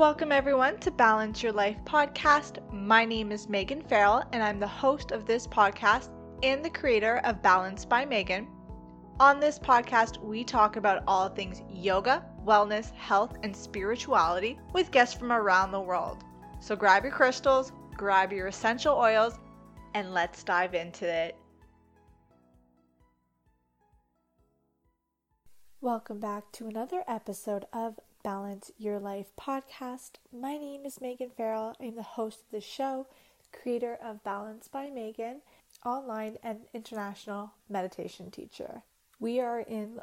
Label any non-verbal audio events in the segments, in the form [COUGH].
Welcome, everyone, to Balance Your Life podcast. My name is Megan Farrell, and I'm the host of this podcast and the creator of Balance by Megan. On this podcast, we talk about all things yoga, wellness, health, and spirituality with guests from around the world. So grab your crystals, grab your essential oils, and let's dive into it. Welcome back to another episode of Balance Your Life podcast. My name is Megan Farrell. I'm the host of the show, creator of Balance by Megan, online and international meditation teacher. We are in,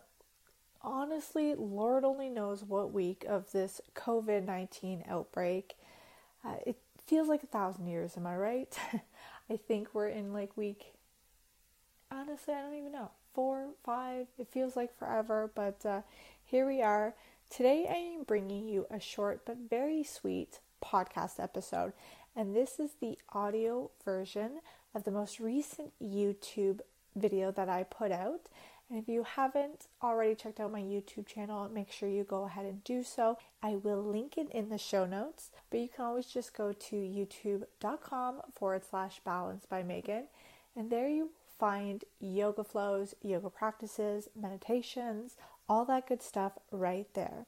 honestly, Lord only knows what week of this COVID 19 outbreak. Uh, it feels like a thousand years, am I right? [LAUGHS] I think we're in like week, honestly, I don't even know, four, five. It feels like forever, but uh, here we are Today, I am bringing you a short but very sweet podcast episode, and this is the audio version of the most recent YouTube video that I put out. And if you haven't already checked out my YouTube channel, make sure you go ahead and do so. I will link it in the show notes, but you can always just go to youtube.com forward slash balance by Megan, and there you find yoga flows, yoga practices, meditations, all that good stuff right there.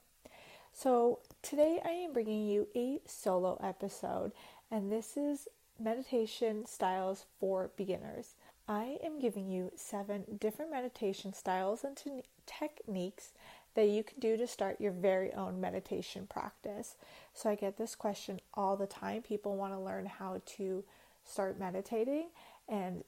So, today I am bringing you a solo episode, and this is meditation styles for beginners. I am giving you seven different meditation styles and te- techniques that you can do to start your very own meditation practice. So, I get this question all the time. People want to learn how to start meditating, and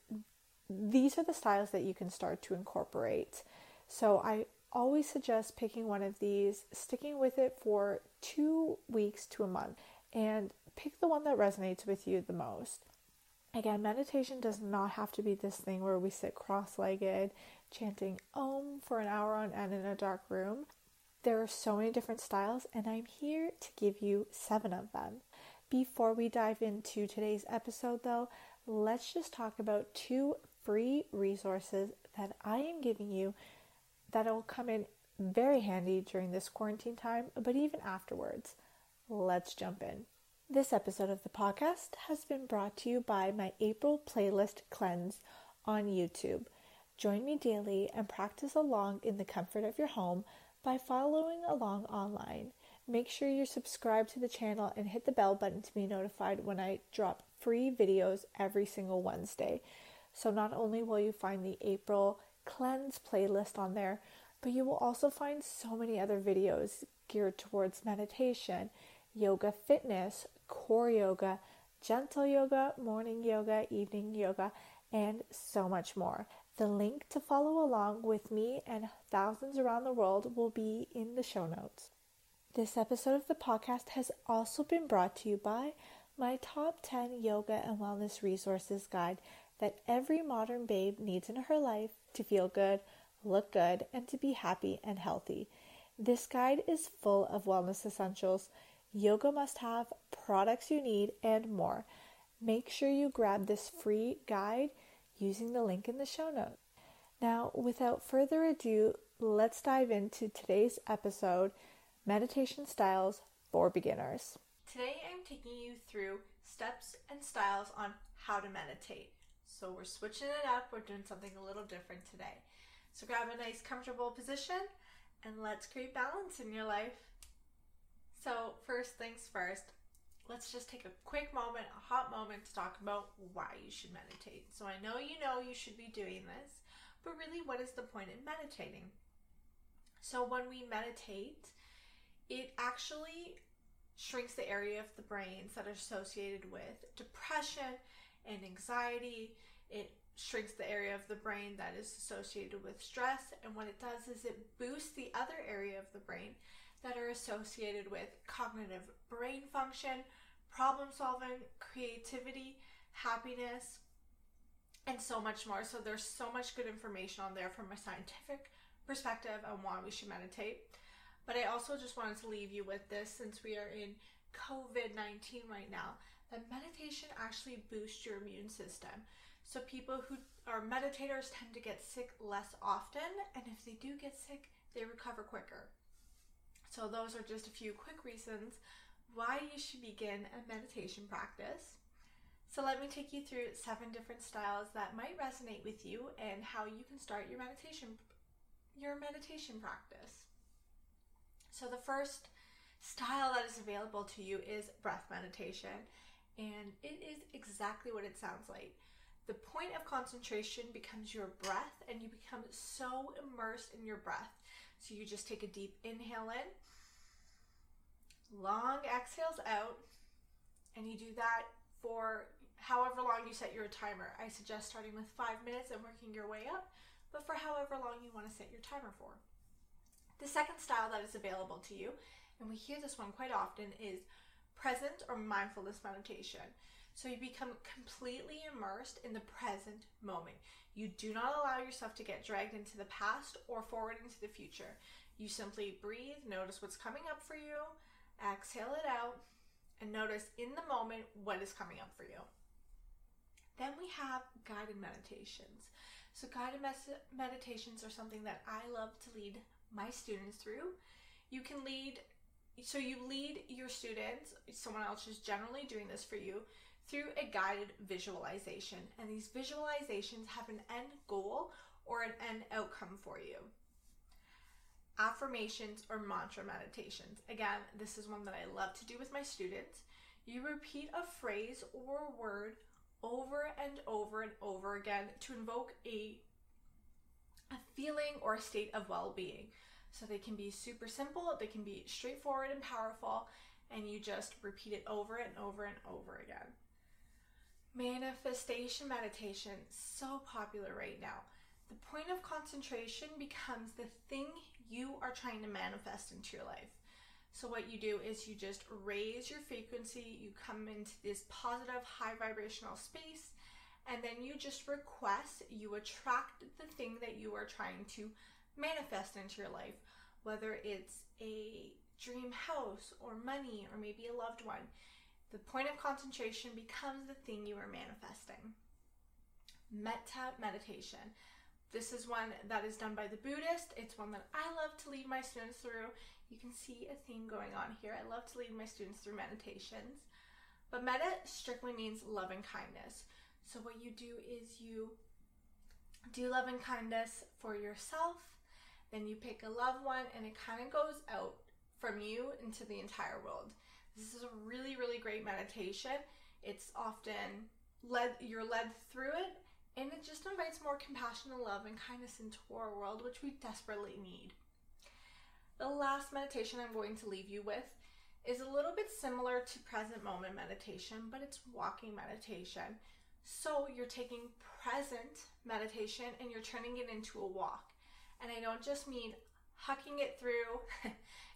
these are the styles that you can start to incorporate. So, I always suggest picking one of these, sticking with it for two weeks to a month, and pick the one that resonates with you the most. Again, meditation does not have to be this thing where we sit cross legged chanting Om for an hour on end in a dark room. There are so many different styles, and I'm here to give you seven of them. Before we dive into today's episode, though, let's just talk about two free resources that I am giving you that'll come in very handy during this quarantine time, but even afterwards. Let's jump in. This episode of the podcast has been brought to you by my April playlist cleanse on YouTube. Join me daily and practice along in the comfort of your home by following along online. Make sure you're subscribed to the channel and hit the bell button to be notified when I drop free videos every single Wednesday. So, not only will you find the April cleanse playlist on there, but you will also find so many other videos geared towards meditation, yoga fitness, core yoga, gentle yoga, morning yoga, evening yoga, and so much more. The link to follow along with me and thousands around the world will be in the show notes. This episode of the podcast has also been brought to you by my top 10 yoga and wellness resources guide that every modern babe needs in her life to feel good, look good, and to be happy and healthy. This guide is full of wellness essentials, yoga must have, products you need, and more. Make sure you grab this free guide using the link in the show notes. Now, without further ado, let's dive into today's episode Meditation Styles for Beginners. Today, I'm taking you through steps and styles on how to meditate. So we're switching it up. We're doing something a little different today. So grab a nice comfortable position and let's create balance in your life. So first things first, let's just take a quick moment, a hot moment to talk about why you should meditate. So I know you know you should be doing this, but really what is the point in meditating? So when we meditate, it actually shrinks the area of the brains that are associated with depression and anxiety it shrinks the area of the brain that is associated with stress. And what it does is it boosts the other area of the brain that are associated with cognitive brain function, problem solving, creativity, happiness, and so much more. So there's so much good information on there from a scientific perspective on why we should meditate. But I also just wanted to leave you with this since we are in COVID 19 right now that meditation actually boosts your immune system. So people who are meditators tend to get sick less often, and if they do get sick, they recover quicker. So those are just a few quick reasons why you should begin a meditation practice. So, let me take you through seven different styles that might resonate with you and how you can start your meditation your meditation practice. So, the first style that is available to you is breath meditation, and it is exactly what it sounds like. The point of concentration becomes your breath, and you become so immersed in your breath. So, you just take a deep inhale in, long exhales out, and you do that for however long you set your timer. I suggest starting with five minutes and working your way up, but for however long you want to set your timer for. The second style that is available to you, and we hear this one quite often, is present or mindfulness meditation. So you become completely immersed in the present moment. You do not allow yourself to get dragged into the past or forward into the future. You simply breathe, notice what's coming up for you, exhale it out, and notice in the moment what is coming up for you. Then we have guided meditations. So, guided mes- meditations are something that I love to lead my students through. You can lead, so you lead your students, someone else is generally doing this for you, through a guided visualization. And these visualizations have an end goal or an end outcome for you. Affirmations or mantra meditations. Again, this is one that I love to do with my students. You repeat a phrase or word over and over and over again to invoke a a feeling or a state of well-being. So they can be super simple, they can be straightforward and powerful, and you just repeat it over and over and over again. Manifestation meditation, so popular right now. The point of concentration becomes the thing you are trying to manifest into your life. So, what you do is you just raise your frequency, you come into this positive, high vibrational space, and then you just request, you attract the thing that you are trying to manifest into your life, whether it's a dream house or money or maybe a loved one. The point of concentration becomes the thing you are manifesting. Metta meditation. This is one that is done by the Buddhist. It's one that I love to lead my students through. You can see a theme going on here. I love to lead my students through meditations. But metta strictly means love and kindness. So, what you do is you do love and kindness for yourself, then you pick a loved one, and it kind of goes out from you into the entire world. This is a really, really great meditation. It's often led, you're led through it and it just invites more compassion and love and kindness into our world, which we desperately need. The last meditation I'm going to leave you with is a little bit similar to present moment meditation, but it's walking meditation. So you're taking present meditation and you're turning it into a walk. And I don't just mean hucking it through, [LAUGHS]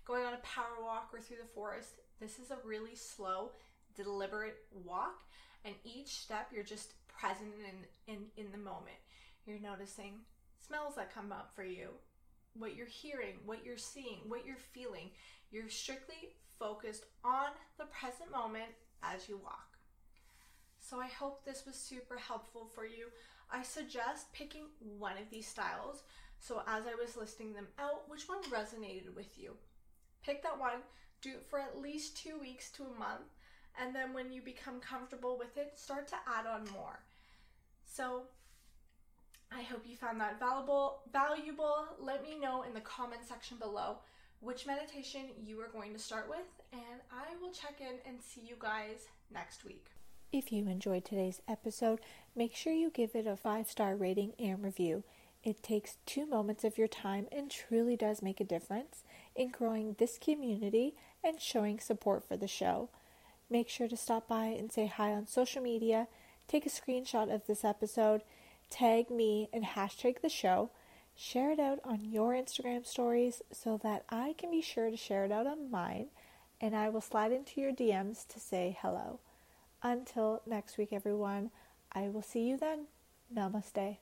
going on a power walk or through the forest. This is a really slow, deliberate walk. And each step, you're just present in, in, in the moment. You're noticing smells that come up for you, what you're hearing, what you're seeing, what you're feeling. You're strictly focused on the present moment as you walk. So I hope this was super helpful for you. I suggest picking one of these styles. So as I was listing them out, which one resonated with you? Pick that one, do it for at least two weeks to a month, and then when you become comfortable with it, start to add on more. So I hope you found that valuable valuable. Let me know in the comment section below which meditation you are going to start with, and I will check in and see you guys next week. If you enjoyed today's episode, make sure you give it a five star rating and review. It takes two moments of your time and truly does make a difference in growing this community and showing support for the show. Make sure to stop by and say hi on social media, take a screenshot of this episode, tag me, and hashtag the show. Share it out on your Instagram stories so that I can be sure to share it out on mine, and I will slide into your DMs to say hello. Until next week, everyone, I will see you then. Namaste.